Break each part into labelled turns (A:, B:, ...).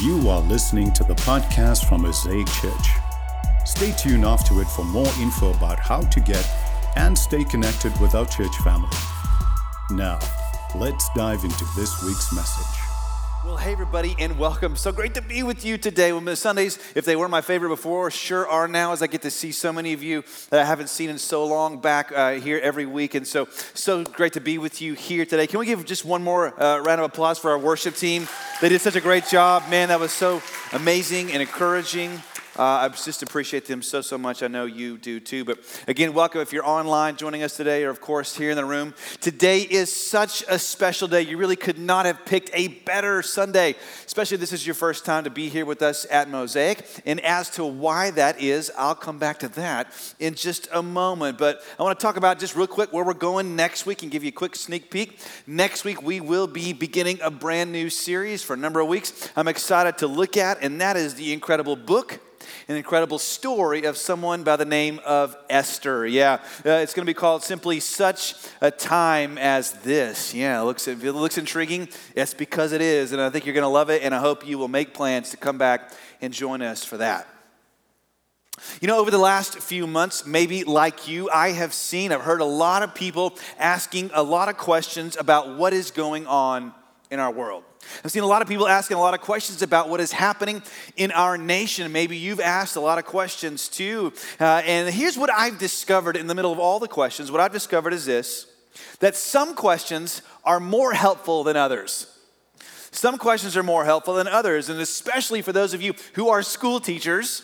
A: You are listening to the podcast from Mosaic Church. Stay tuned after it for more info about how to get and stay connected with our church family. Now, let's dive into this week's message.
B: Well, hey, everybody, and welcome. So great to be with you today. Well, the Sundays, if they were my favorite before, sure are now, as I get to see so many of you that I haven't seen in so long back uh, here every week. And so, so great to be with you here today. Can we give just one more uh, round of applause for our worship team? They did such a great job. Man, that was so amazing and encouraging. Uh, I just appreciate them so, so much. I know you do too. But again, welcome if you're online joining us today, or of course here in the room. Today is such a special day. You really could not have picked a better Sunday, especially this is your first time to be here with us at Mosaic. And as to why that is, I'll come back to that in just a moment. But I want to talk about just real quick where we're going next week and give you a quick sneak peek. Next week, we will be beginning a brand new series for a number of weeks. I'm excited to look at, and that is the incredible book an incredible story of someone by the name of Esther. Yeah, uh, it's going to be called simply Such a Time as This. Yeah, it looks, if it looks intriguing, it's because it is. And I think you're going to love it, and I hope you will make plans to come back and join us for that. You know, over the last few months, maybe like you, I have seen, I've heard a lot of people asking a lot of questions about what is going on in our world. I've seen a lot of people asking a lot of questions about what is happening in our nation. Maybe you've asked a lot of questions too. Uh, and here's what I've discovered in the middle of all the questions. What I've discovered is this that some questions are more helpful than others. Some questions are more helpful than others, and especially for those of you who are school teachers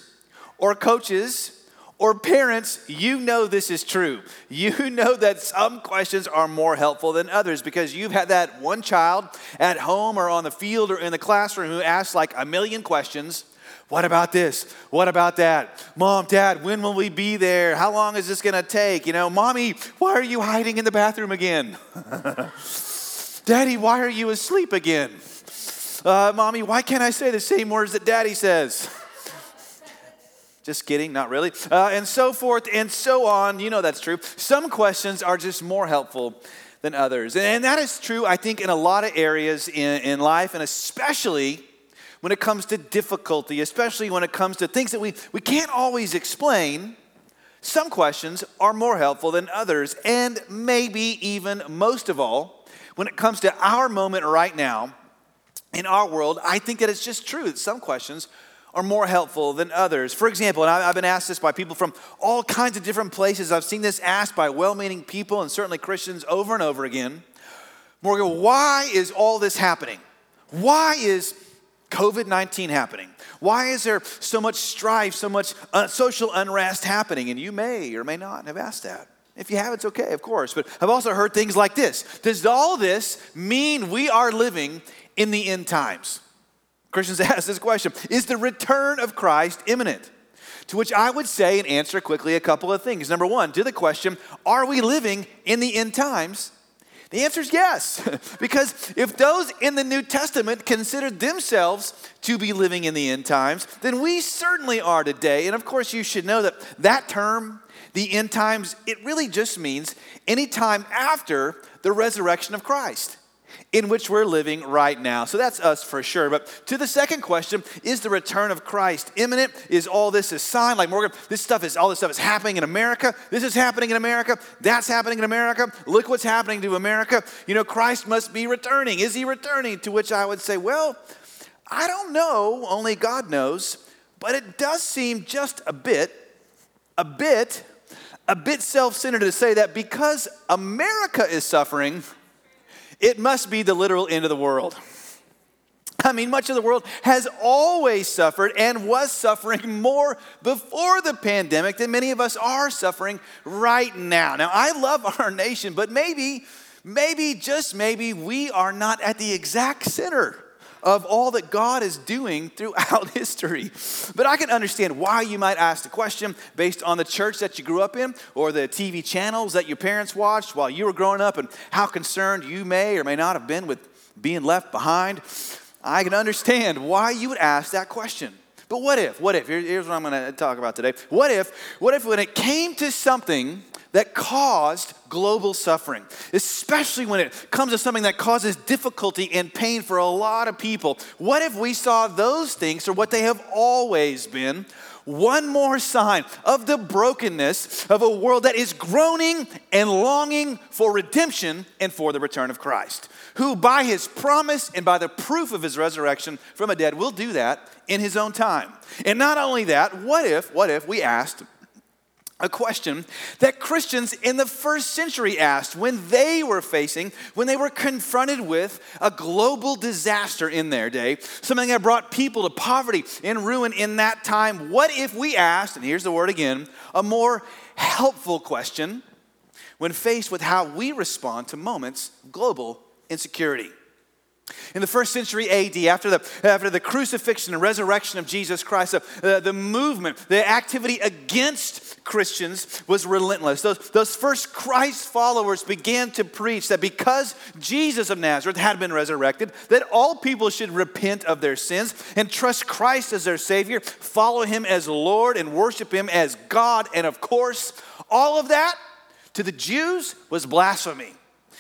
B: or coaches or parents, you know this is true. You know that some questions are more helpful than others because you've had that one child at home or on the field or in the classroom who asks like a million questions. What about this? What about that? Mom, dad, when will we be there? How long is this gonna take? You know, mommy, why are you hiding in the bathroom again? Daddy, why are you asleep again? Uh, mommy, why can't I say the same words that daddy says? Just kidding, not really. Uh, and so forth and so on. You know that's true. Some questions are just more helpful than others. And that is true, I think, in a lot of areas in, in life, and especially when it comes to difficulty, especially when it comes to things that we, we can't always explain. Some questions are more helpful than others. And maybe even most of all, when it comes to our moment right now in our world, I think that it's just true that some questions are more helpful than others. For example, and I've been asked this by people from all kinds of different places. I've seen this asked by well meaning people and certainly Christians over and over again. Morgan, why is all this happening? Why is COVID 19 happening? Why is there so much strife, so much uh, social unrest happening? And you may or may not have asked that. If you have, it's okay, of course. But I've also heard things like this Does all this mean we are living in the end times? Christians ask this question Is the return of Christ imminent? To which I would say and answer quickly a couple of things. Number one, to the question, Are we living in the end times? The answer is yes, because if those in the New Testament considered themselves to be living in the end times, then we certainly are today. And of course, you should know that that term, the end times, it really just means any time after the resurrection of Christ in which we're living right now. So that's us for sure. But to the second question, is the return of Christ imminent? Is all this a sign? Like Morgan, this stuff is all this stuff is happening in America. This is happening in America. That's happening in America. Look what's happening to America. You know, Christ must be returning. Is he returning? To which I would say, well, I don't know, only God knows, but it does seem just a bit, a bit, a bit self centered to say that because America is suffering, it must be the literal end of the world. I mean, much of the world has always suffered and was suffering more before the pandemic than many of us are suffering right now. Now, I love our nation, but maybe, maybe, just maybe, we are not at the exact center of all that God is doing throughout history. But I can understand why you might ask the question based on the church that you grew up in or the TV channels that your parents watched while you were growing up and how concerned you may or may not have been with being left behind. I can understand why you would ask that question. But what if, what if, here's what I'm going to talk about today. What if, what if when it came to something that caused global suffering, especially when it comes to something that causes difficulty and pain for a lot of people. What if we saw those things for what they have always been? One more sign of the brokenness of a world that is groaning and longing for redemption and for the return of Christ, who by his promise and by the proof of his resurrection from the dead will do that in his own time. And not only that, what if, what if we asked, a question that Christians in the first century asked when they were facing, when they were confronted with a global disaster in their day, something that brought people to poverty and ruin in that time. What if we asked, and here's the word again, a more helpful question when faced with how we respond to moments of global insecurity? In the first century AD, after the, after the crucifixion and resurrection of Jesus Christ, uh, the, the movement, the activity against Christians was relentless. Those, those first Christ followers began to preach that because Jesus of Nazareth had been resurrected, that all people should repent of their sins and trust Christ as their Savior, follow Him as Lord, and worship Him as God. And of course, all of that to the Jews was blasphemy.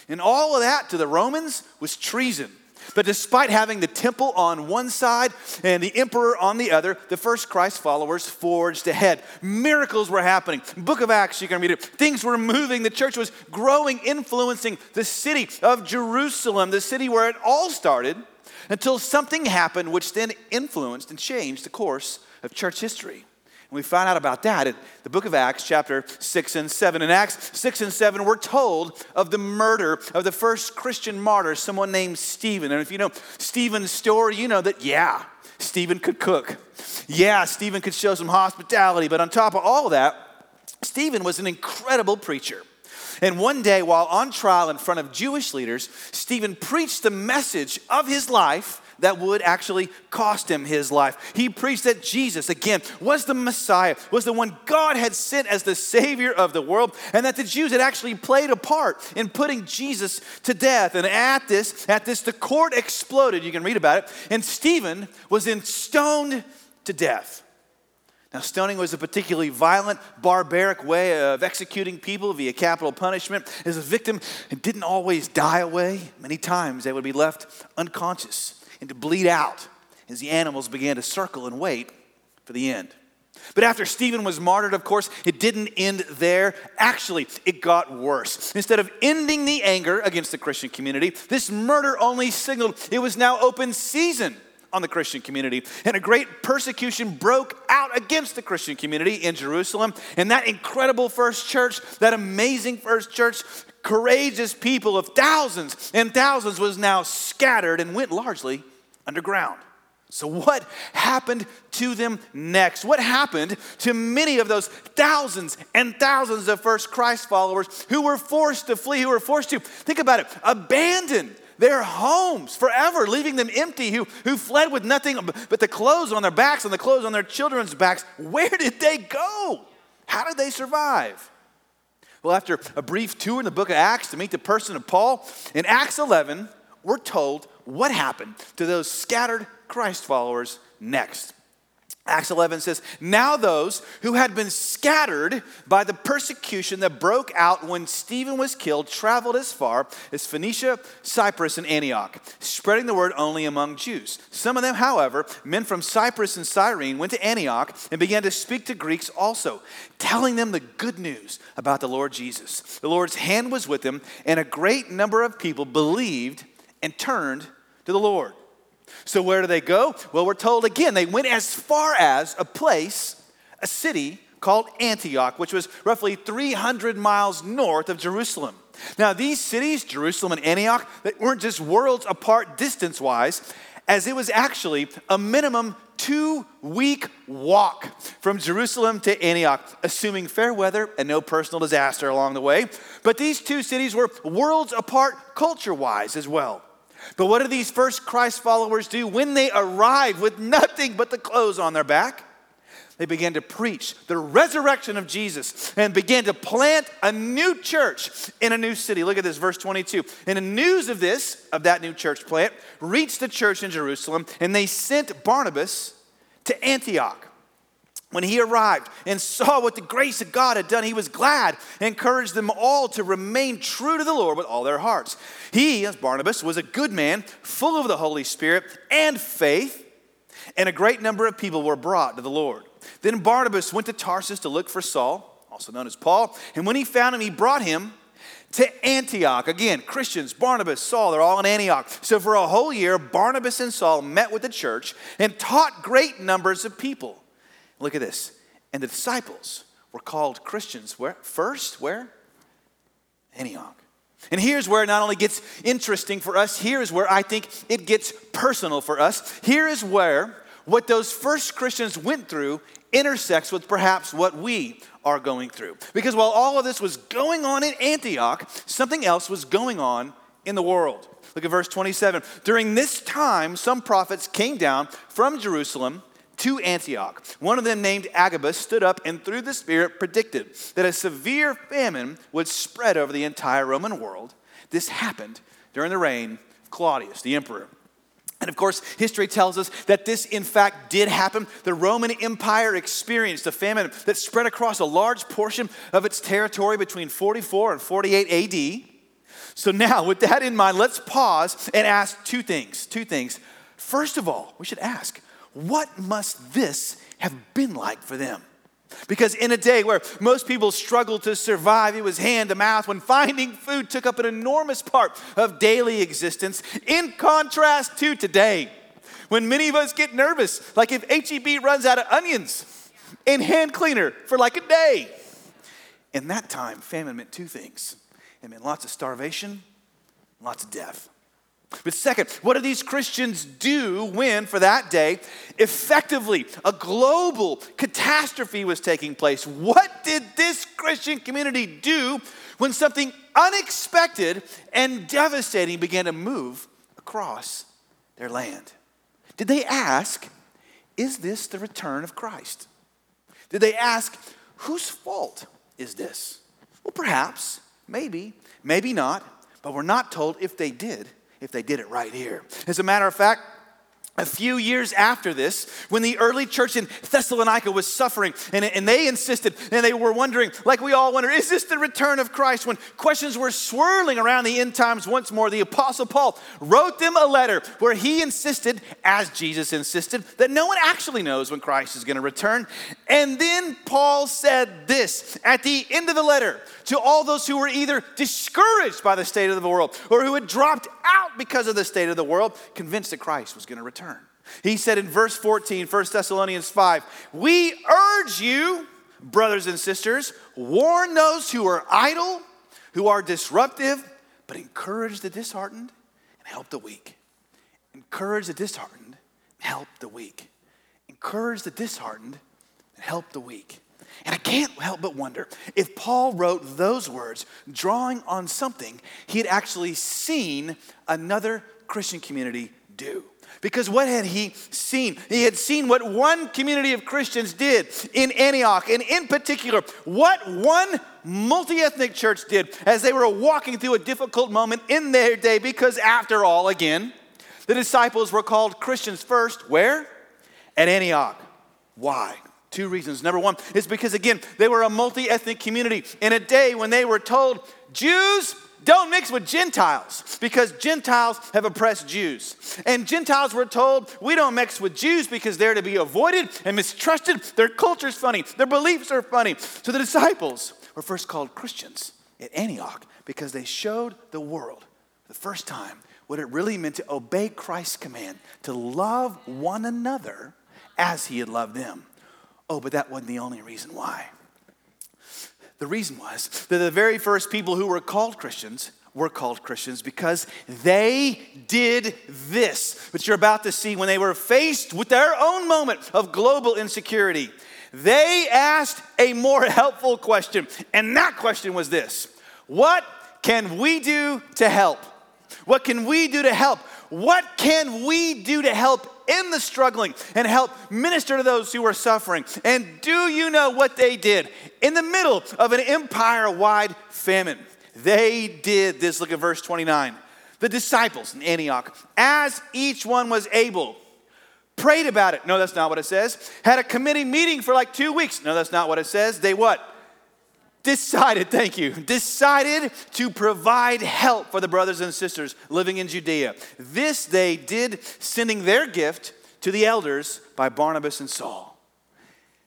B: And all of that to the Romans was treason. But despite having the temple on one side and the emperor on the other, the first Christ followers forged ahead. Miracles were happening. Book of Acts, you can read it. Things were moving. The church was growing, influencing the city of Jerusalem, the city where it all started, until something happened which then influenced and changed the course of church history. And we find out about that in the book of Acts, chapter 6 and 7. In Acts 6 and 7, we're told of the murder of the first Christian martyr, someone named Stephen. And if you know Stephen's story, you know that, yeah, Stephen could cook. Yeah, Stephen could show some hospitality. But on top of all of that, Stephen was an incredible preacher. And one day, while on trial in front of Jewish leaders, Stephen preached the message of his life that would actually cost him his life. He preached that Jesus, again, was the Messiah, was the one God had sent as the Savior of the world, and that the Jews had actually played a part in putting Jesus to death. And at this, at this, the court exploded. You can read about it. And Stephen was then stoned to death. Now, stoning was a particularly violent, barbaric way of executing people via capital punishment. As a victim, it didn't always die away. Many times they would be left unconscious and to bleed out as the animals began to circle and wait for the end. But after Stephen was martyred, of course, it didn't end there. Actually, it got worse. Instead of ending the anger against the Christian community, this murder only signaled it was now open season on the Christian community. And a great persecution broke out against the Christian community in Jerusalem. And that incredible first church, that amazing first church, courageous people of thousands and thousands was now scattered and went largely underground. So, what happened to them next? What happened to many of those thousands and thousands of first Christ followers who were forced to flee, who were forced to, think about it, abandon their homes forever, leaving them empty, who, who fled with nothing but the clothes on their backs and the clothes on their children's backs? Where did they go? How did they survive? Well, after a brief tour in the book of Acts to meet the person of Paul, in Acts 11, we're told what happened to those scattered Christ followers next. Acts 11 says, Now those who had been scattered by the persecution that broke out when Stephen was killed traveled as far as Phoenicia, Cyprus, and Antioch, spreading the word only among Jews. Some of them, however, men from Cyprus and Cyrene, went to Antioch and began to speak to Greeks also, telling them the good news about the Lord Jesus. The Lord's hand was with them, and a great number of people believed and turned to the Lord. So, where do they go? Well, we're told again, they went as far as a place, a city called Antioch, which was roughly 300 miles north of Jerusalem. Now, these cities, Jerusalem and Antioch, they weren't just worlds apart distance wise, as it was actually a minimum two week walk from Jerusalem to Antioch, assuming fair weather and no personal disaster along the way. But these two cities were worlds apart culture wise as well. But what do these first Christ followers do when they arrive with nothing but the clothes on their back? They began to preach the resurrection of Jesus and began to plant a new church in a new city. Look at this, verse 22. And the news of this, of that new church plant, reached the church in Jerusalem, and they sent Barnabas to Antioch. When he arrived and saw what the grace of God had done, he was glad and encouraged them all to remain true to the Lord with all their hearts. He, as Barnabas, was a good man, full of the Holy Spirit and faith, and a great number of people were brought to the Lord. Then Barnabas went to Tarsus to look for Saul, also known as Paul, and when he found him, he brought him to Antioch. Again, Christians, Barnabas, Saul, they're all in Antioch. So for a whole year, Barnabas and Saul met with the church and taught great numbers of people. Look at this. And the disciples were called Christians where? First, where? Antioch. And here's where it not only gets interesting for us, here's where I think it gets personal for us. Here is where what those first Christians went through intersects with perhaps what we are going through. Because while all of this was going on in Antioch, something else was going on in the world. Look at verse 27. During this time, some prophets came down from Jerusalem to Antioch. One of them, named Agabus, stood up and through the Spirit predicted that a severe famine would spread over the entire Roman world. This happened during the reign of Claudius, the emperor. And of course, history tells us that this, in fact, did happen. The Roman Empire experienced a famine that spread across a large portion of its territory between 44 and 48 AD. So, now, with that in mind, let's pause and ask two things. Two things. First of all, we should ask what must this have been like for them? Because in a day where most people struggled to survive, it was hand to mouth when finding food took up an enormous part of daily existence, in contrast to today, when many of us get nervous, like if HEB runs out of onions and hand cleaner for like a day. In that time, famine meant two things it meant lots of starvation, lots of death. But second, what do these Christians do when, for that day, effectively a global catastrophe was taking place? What did this Christian community do when something unexpected and devastating began to move across their land? Did they ask, Is this the return of Christ? Did they ask, Whose fault is this? Well, perhaps, maybe, maybe not, but we're not told if they did if they did it right here. As a matter of fact, a few years after this, when the early church in Thessalonica was suffering, and, and they insisted, and they were wondering, like we all wonder, is this the return of Christ? When questions were swirling around the end times once more, the Apostle Paul wrote them a letter where he insisted, as Jesus insisted, that no one actually knows when Christ is going to return. And then Paul said this at the end of the letter to all those who were either discouraged by the state of the world or who had dropped out because of the state of the world, convinced that Christ was going to return. He said in verse 14, 1 Thessalonians 5, We urge you, brothers and sisters, warn those who are idle, who are disruptive, but encourage the disheartened and help the weak. Encourage the disheartened and help the weak. Encourage the disheartened and help the weak. And I can't help but wonder if Paul wrote those words drawing on something he had actually seen another Christian community do. Because what had he seen? He had seen what one community of Christians did in Antioch, and in particular, what one multi ethnic church did as they were walking through a difficult moment in their day. Because, after all, again, the disciples were called Christians first. Where? At Antioch. Why? Two reasons. Number one is because, again, they were a multi ethnic community in a day when they were told, Jews, don't mix with Gentiles because Gentiles have oppressed Jews. And Gentiles were told, we don't mix with Jews because they're to be avoided and mistrusted. Their culture's funny, their beliefs are funny. So the disciples were first called Christians at Antioch because they showed the world the first time what it really meant to obey Christ's command to love one another as he had loved them. Oh, but that wasn't the only reason why. The reason was that the very first people who were called Christians were called Christians because they did this, which you're about to see when they were faced with their own moment of global insecurity. They asked a more helpful question, and that question was this What can we do to help? What can we do to help? What can we do to help in the struggling and help minister to those who are suffering. And do you know what they did? In the middle of an empire wide famine, they did this. Look at verse 29. The disciples in Antioch, as each one was able, prayed about it. No, that's not what it says. Had a committee meeting for like two weeks. No, that's not what it says. They what? Decided, thank you, decided to provide help for the brothers and sisters living in Judea. This they did, sending their gift to the elders by Barnabas and Saul.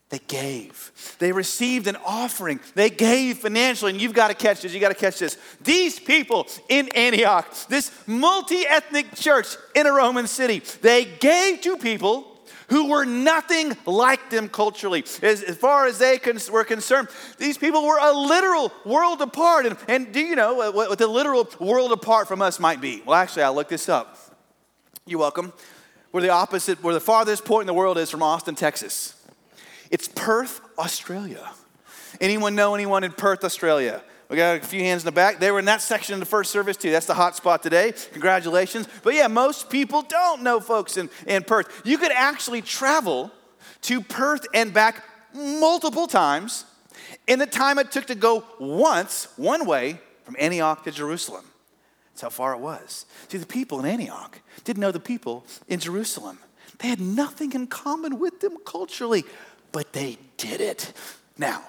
B: They gave. They received an offering. They gave financially. And you've got to catch this. You got to catch this. These people in Antioch, this multi ethnic church in a Roman city, they gave to people who were nothing like them culturally. As, as far as they were concerned, these people were a literal world apart. And, and do you know what, what the literal world apart from us might be? Well, actually, I looked this up. You're welcome. Where the opposite, where the farthest point in the world is from Austin, Texas. It's Perth, Australia. Anyone know anyone in Perth, Australia? We got a few hands in the back. They were in that section in the first service too. That's the hot spot today. Congratulations. But yeah, most people don't know folks in, in Perth. You could actually travel to Perth and back multiple times in the time it took to go once, one way, from Antioch to Jerusalem. That's how far it was. See, the people in Antioch didn't know the people in Jerusalem. They had nothing in common with them culturally but they did it. Now,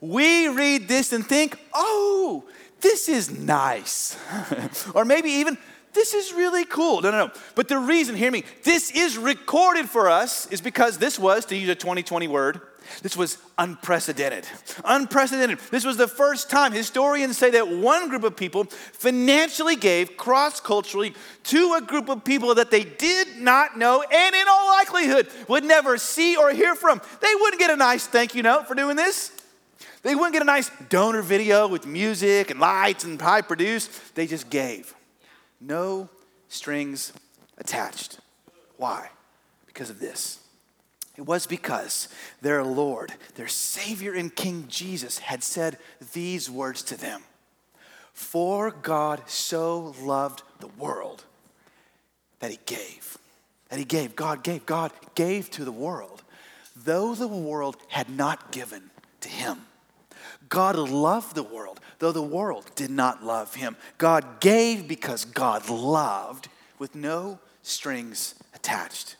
B: we read this and think, oh, this is nice. or maybe even, this is really cool. No, no, no. But the reason, hear me, this is recorded for us is because this was, to use a 2020 word, this was unprecedented. Unprecedented. This was the first time historians say that one group of people financially gave cross culturally to a group of people that they did not know and, in all likelihood, would never see or hear from. They wouldn't get a nice thank you note for doing this. They wouldn't get a nice donor video with music and lights and high produced. They just gave. No strings attached. Why? Because of this. It was because their Lord, their Savior and King Jesus had said these words to them For God so loved the world that He gave. That He gave. God gave. God gave to the world, though the world had not given to Him. God loved the world, though the world did not love Him. God gave because God loved with no strings attached.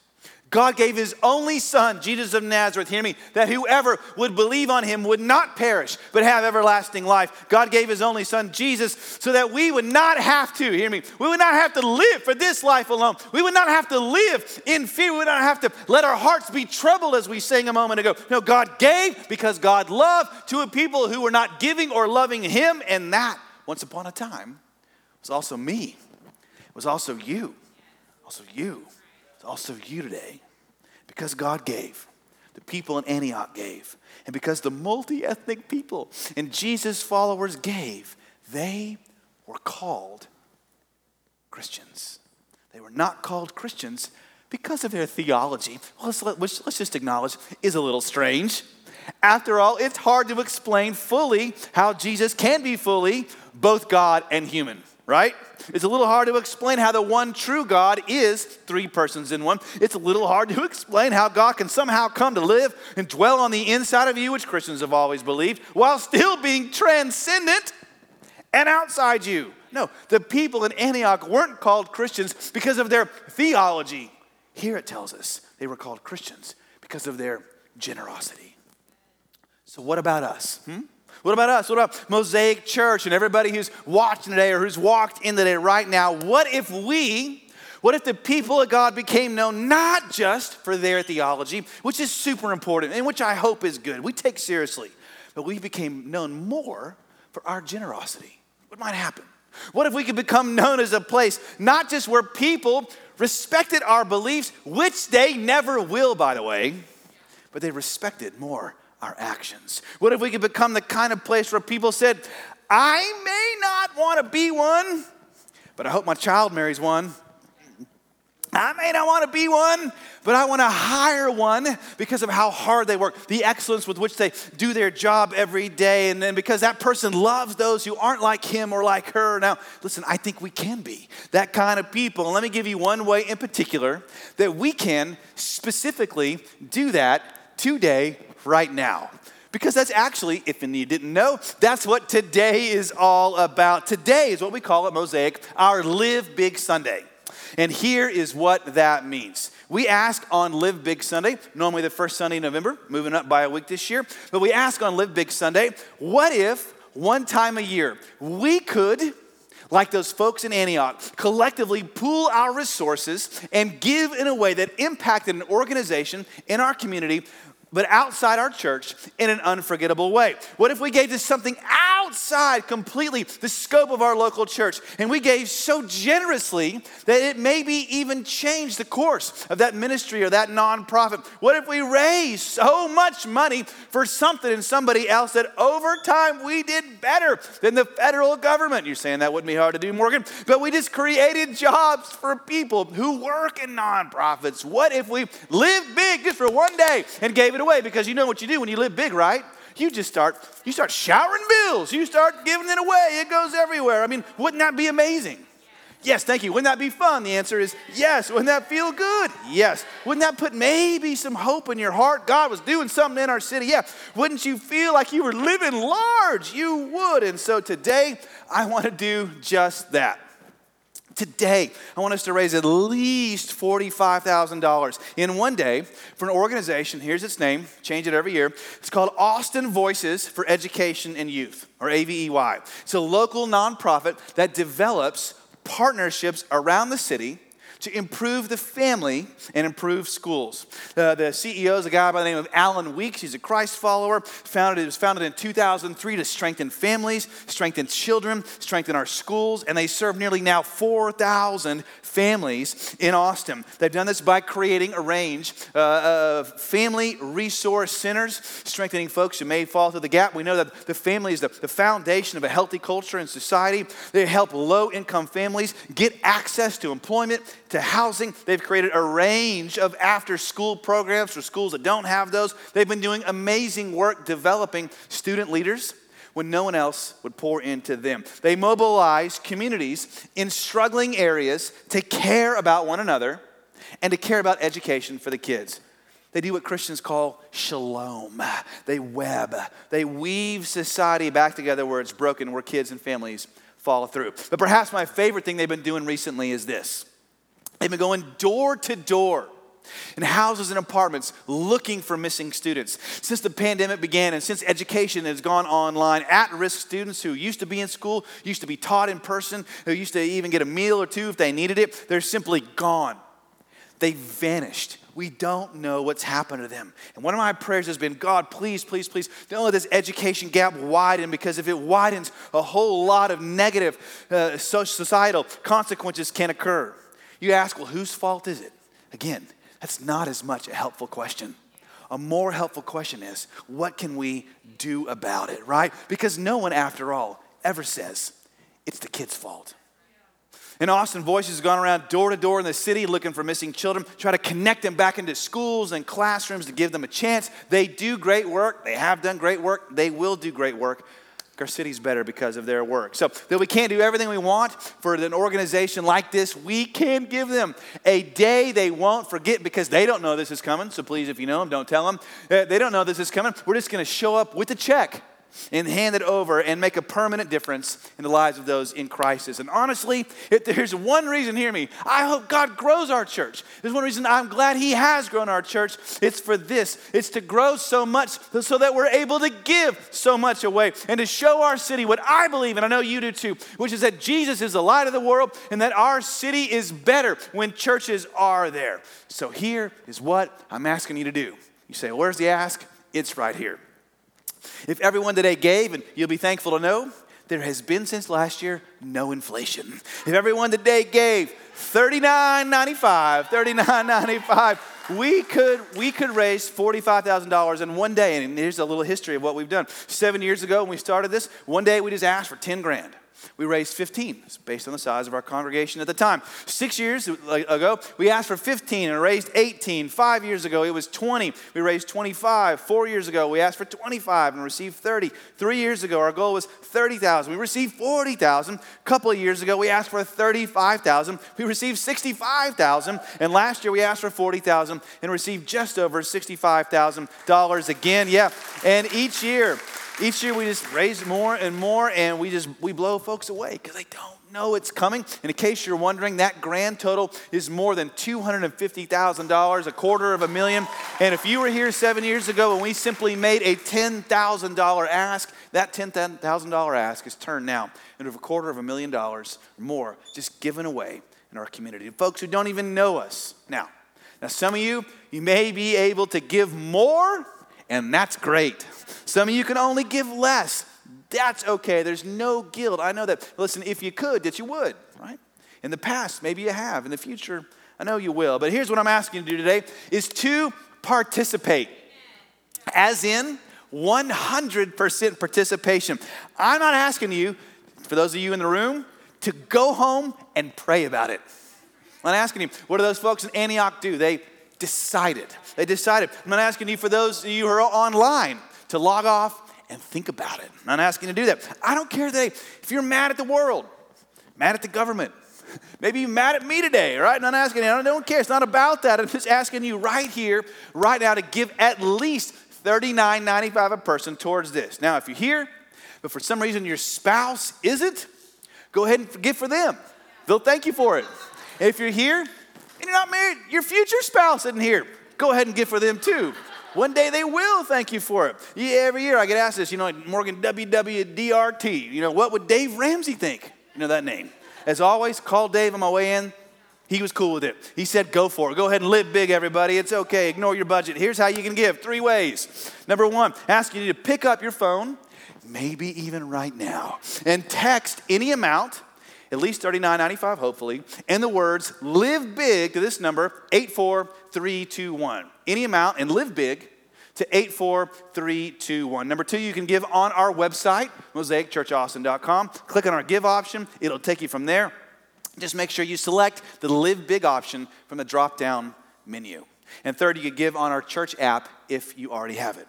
B: God gave his only son, Jesus of Nazareth, hear me, that whoever would believe on him would not perish, but have everlasting life. God gave his only son, Jesus, so that we would not have to, hear me, we would not have to live for this life alone. We would not have to live in fear. We would not have to let our hearts be troubled, as we sang a moment ago. No, God gave because God loved to a people who were not giving or loving him, and that, once upon a time, was also me. It was also you. Also you also you today. Because God gave, the people in Antioch gave, and because the multi ethnic people and Jesus' followers gave, they were called Christians. They were not called Christians because of their theology, let's, let's, let's just acknowledge, is a little strange. After all, it's hard to explain fully how Jesus can be fully both God and human right? It's a little hard to explain how the one true God is three persons in one. It's a little hard to explain how God can somehow come to live and dwell on the inside of you, which Christians have always believed, while still being transcendent and outside you. No, the people in Antioch weren't called Christians because of their theology. Here it tells us they were called Christians because of their generosity. So, what about us? Hmm? What about us? What about Mosaic Church and everybody who's watching today or who's walked in today right now? What if we, what if the people of God became known not just for their theology, which is super important and which I hope is good, we take seriously, but we became known more for our generosity? What might happen? What if we could become known as a place not just where people respected our beliefs, which they never will, by the way, but they respected more our actions? What if we could become the kind of place where people said, I may not want to be one, but I hope my child marries one. I may not want to be one, but I want to hire one because of how hard they work, the excellence with which they do their job every day, and then because that person loves those who aren't like him or like her. Now, listen, I think we can be that kind of people. Let me give you one way in particular that we can specifically do that today right now. Because that's actually, if you didn't know, that's what today is all about. Today is what we call at Mosaic our Live Big Sunday. And here is what that means. We ask on Live Big Sunday, normally the first Sunday in November, moving up by a week this year, but we ask on Live Big Sunday, what if one time a year we could like those folks in Antioch, collectively pool our resources and give in a way that impacted an organization in our community but outside our church in an unforgettable way? What if we gave to something outside completely the scope of our local church and we gave so generously that it maybe even changed the course of that ministry or that nonprofit? What if we raised so much money for something and somebody else that over time we did better than the federal government? You're saying that wouldn't be hard to do, Morgan, but we just created jobs for people who work in nonprofits. What if we lived big just for one day and gave it away because you know what you do when you live big, right? You just start, you start showering bills. You start giving it away. It goes everywhere. I mean, wouldn't that be amazing? Yes, thank you. Wouldn't that be fun? The answer is yes. Wouldn't that feel good? Yes. Wouldn't that put maybe some hope in your heart? God was doing something in our city. Yeah. Wouldn't you feel like you were living large? You would. And so today, I want to do just that. Today, I want us to raise at least $45,000 in one day for an organization. Here's its name, change it every year. It's called Austin Voices for Education and Youth, or AVEY. It's a local nonprofit that develops partnerships around the city to improve the family and improve schools. Uh, the CEO is a guy by the name of Allen Weeks. He's a Christ follower. Founded, it was founded in 2003 to strengthen families, strengthen children, strengthen our schools, and they serve nearly now 4,000 families in Austin. They've done this by creating a range uh, of family resource centers, strengthening folks who may fall through the gap. We know that the family is the, the foundation of a healthy culture and society. They help low income families get access to employment to housing. They've created a range of after school programs for schools that don't have those. They've been doing amazing work developing student leaders when no one else would pour into them. They mobilize communities in struggling areas to care about one another and to care about education for the kids. They do what Christians call shalom. They web, they weave society back together where it's broken, where kids and families follow through. But perhaps my favorite thing they've been doing recently is this They've been going door to door in houses and apartments looking for missing students. Since the pandemic began and since education has gone online, at risk students who used to be in school, used to be taught in person, who used to even get a meal or two if they needed it, they're simply gone. They vanished. We don't know what's happened to them. And one of my prayers has been God, please, please, please, don't let this education gap widen because if it widens, a whole lot of negative uh, societal consequences can occur. You ask, well, whose fault is it? Again, that's not as much a helpful question. A more helpful question is, what can we do about it, right? Because no one, after all, ever says it's the kid's fault. In Austin, Voices has gone around door to door in the city looking for missing children, try to connect them back into schools and classrooms to give them a chance. They do great work. They have done great work. They will do great work our city's better because of their work. So that we can't do everything we want for an organization like this, we can give them a day they won't forget because they don't know this is coming. So please, if you know them, don't tell them. Uh, they don't know this is coming. We're just going to show up with a check and hand it over and make a permanent difference in the lives of those in crisis. And honestly, if there's one reason, hear me, I hope God grows our church. There's one reason I'm glad He has grown our church. It's for this it's to grow so much so that we're able to give so much away and to show our city what I believe, and I know you do too, which is that Jesus is the light of the world and that our city is better when churches are there. So here is what I'm asking you to do. You say, Where's the ask? It's right here. If everyone today gave, and you'll be thankful to know, there has been since last year no inflation. If everyone today gave $39.95, $39.95, we could, we could raise $45,000 in one day. And here's a little history of what we've done. Seven years ago when we started this, one day we just asked for 10 grand. We raised 15, it's based on the size of our congregation at the time. Six years ago, we asked for 15 and raised 18. Five years ago, it was 20. We raised 25. Four years ago, we asked for 25 and received 30. Three years ago, our goal was 30,000. We received 40,000. A couple of years ago, we asked for 35,000. We received 65,000. And last year, we asked for 40,000 and received just over $65,000 again. Yeah. And each year, each year we just raise more and more and we just we blow folks away because they don't know it's coming. And in case you're wondering, that grand total is more than $250,000, a quarter of a million. And if you were here seven years ago and we simply made a $10,000 ask, that $10,000 ask is turned now into a quarter of a million dollars or more just given away in our community. And folks who don't even know us now. Now, some of you, you may be able to give more, and that's great. Some of you can only give less. That's okay. There's no guilt. I know that, listen, if you could, that you would, right? In the past, maybe you have. In the future, I know you will. But here's what I'm asking you to do today is to participate. As in 100% participation. I'm not asking you, for those of you in the room, to go home and pray about it. I'm not asking you, what do those folks in Antioch do? They decided. They decided. I'm not asking you, for those of you who are online, to log off and think about it. I'm not asking you to do that. I don't care today if you're mad at the world, mad at the government, maybe you're mad at me today, right? I'm not asking you, I don't care. It's not about that. I'm just asking you right here, right now, to give at least $39.95 a person towards this. Now, if you're here, but for some reason your spouse isn't, go ahead and give for them. They'll thank you for it. if you're here and you're not married, your future spouse isn't here, go ahead and give for them too. One day they will thank you for it. Yeah, every year I get asked this, you know, Morgan WWDRT, you know, what would Dave Ramsey think? You know that name. As always, call Dave on my way in. He was cool with it. He said, go for it. Go ahead and live big, everybody. It's okay. Ignore your budget. Here's how you can give three ways. Number one, ask you to pick up your phone, maybe even right now, and text any amount at least $39.95, hopefully, and the words live big to this number, 84321. Any amount and live big to 84321. Number two, you can give on our website, mosaicchurchaustin.com. Click on our give option, it'll take you from there. Just make sure you select the live big option from the drop down menu. And third, you can give on our church app if you already have it.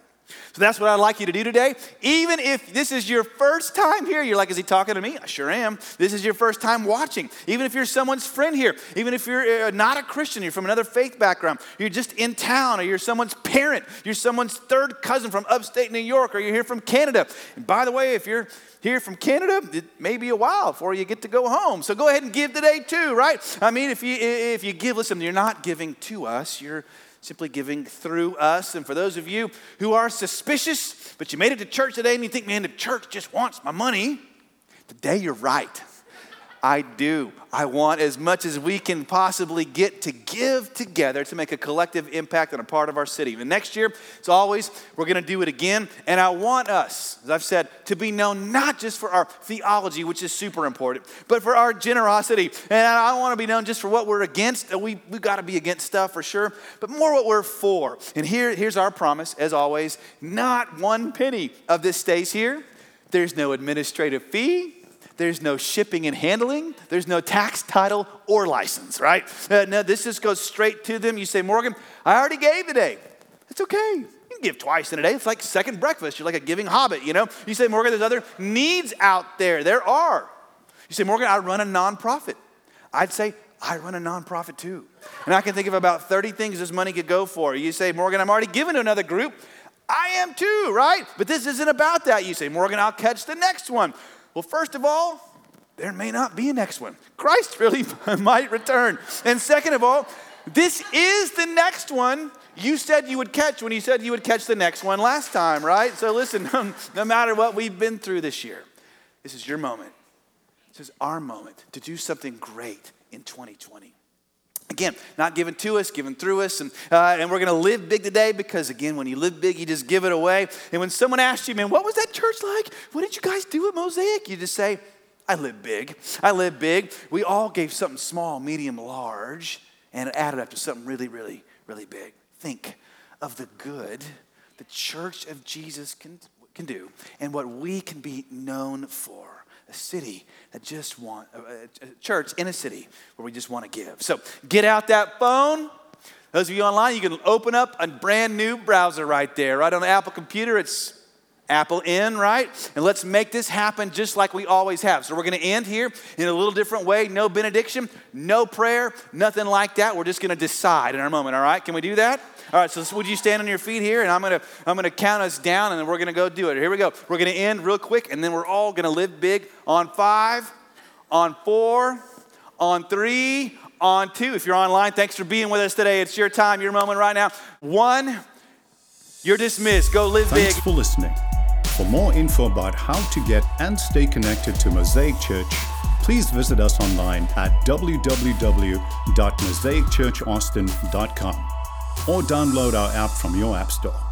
B: So that's what I'd like you to do today. Even if this is your first time here, you're like, is he talking to me? I sure am. This is your first time watching. Even if you're someone's friend here, even if you're uh, not a Christian, you're from another faith background, you're just in town, or you're someone's parent, you're someone's third cousin from upstate New York, or you're here from Canada. And by the way, if you're here from Canada, it may be a while before you get to go home. So go ahead and give today too, right? I mean, if you if you give, listen, you're not giving to us, you're simply giving through us. And for those of you who are suspicious, but you made it to church today and you think, man, the church just wants my money, today you're right. I do. I want as much as we can possibly get to give together to make a collective impact on a part of our city. And next year, as always, we're going to do it again. And I want us, as I've said, to be known not just for our theology, which is super important, but for our generosity. And I don't want to be known just for what we're against. Uh, we, we've got to be against stuff for sure, but more what we're for. And here, here's our promise, as always not one penny of this stays here. There's no administrative fee. There's no shipping and handling. There's no tax title or license, right? Uh, no, this just goes straight to them. You say, Morgan, I already gave today. It's okay. You can give twice in a day. It's like second breakfast. You're like a giving hobbit, you know? You say, Morgan, there's other needs out there. There are. You say, Morgan, I run a nonprofit. I'd say, I run a nonprofit too. And I can think of about 30 things this money could go for. You say, Morgan, I'm already giving to another group. I am too, right? But this isn't about that. You say, Morgan, I'll catch the next one. Well, first of all, there may not be a next one. Christ really might return. And second of all, this is the next one you said you would catch when you said you would catch the next one last time, right? So listen, um, no matter what we've been through this year, this is your moment. This is our moment to do something great in 2020. Again, not given to us, given through us. And, uh, and we're going to live big today because, again, when you live big, you just give it away. And when someone asks you, man, what was that church like? What did you guys do at Mosaic? You just say, I live big. I live big. We all gave something small, medium, large, and it added up to something really, really, really big. Think of the good the church of Jesus can, can do and what we can be known for a city that just want a, church in a city where we just want to give. So get out that phone. Those of you online, you can open up a brand new browser right there, right on the Apple computer. It's Apple in, right? And let's make this happen just like we always have. So we're going to end here in a little different way. No benediction, no prayer, nothing like that. We're just going to decide in our moment, all right? Can we do that? All right, so would you stand on your feet here and I'm going to I'm going to count us down and then we're going to go do it. Here we go. We're going to end real quick and then we're all going to live big on 5 on four, on three, on two. If you're online, thanks for being with us today. It's your time, your moment right now. One, you're dismissed. Go live
A: Thanks
B: big.
A: for listening. For more info about how to get and stay connected to Mosaic Church, please visit us online at www.mosaicchurchaustin.com or download our app from your app store.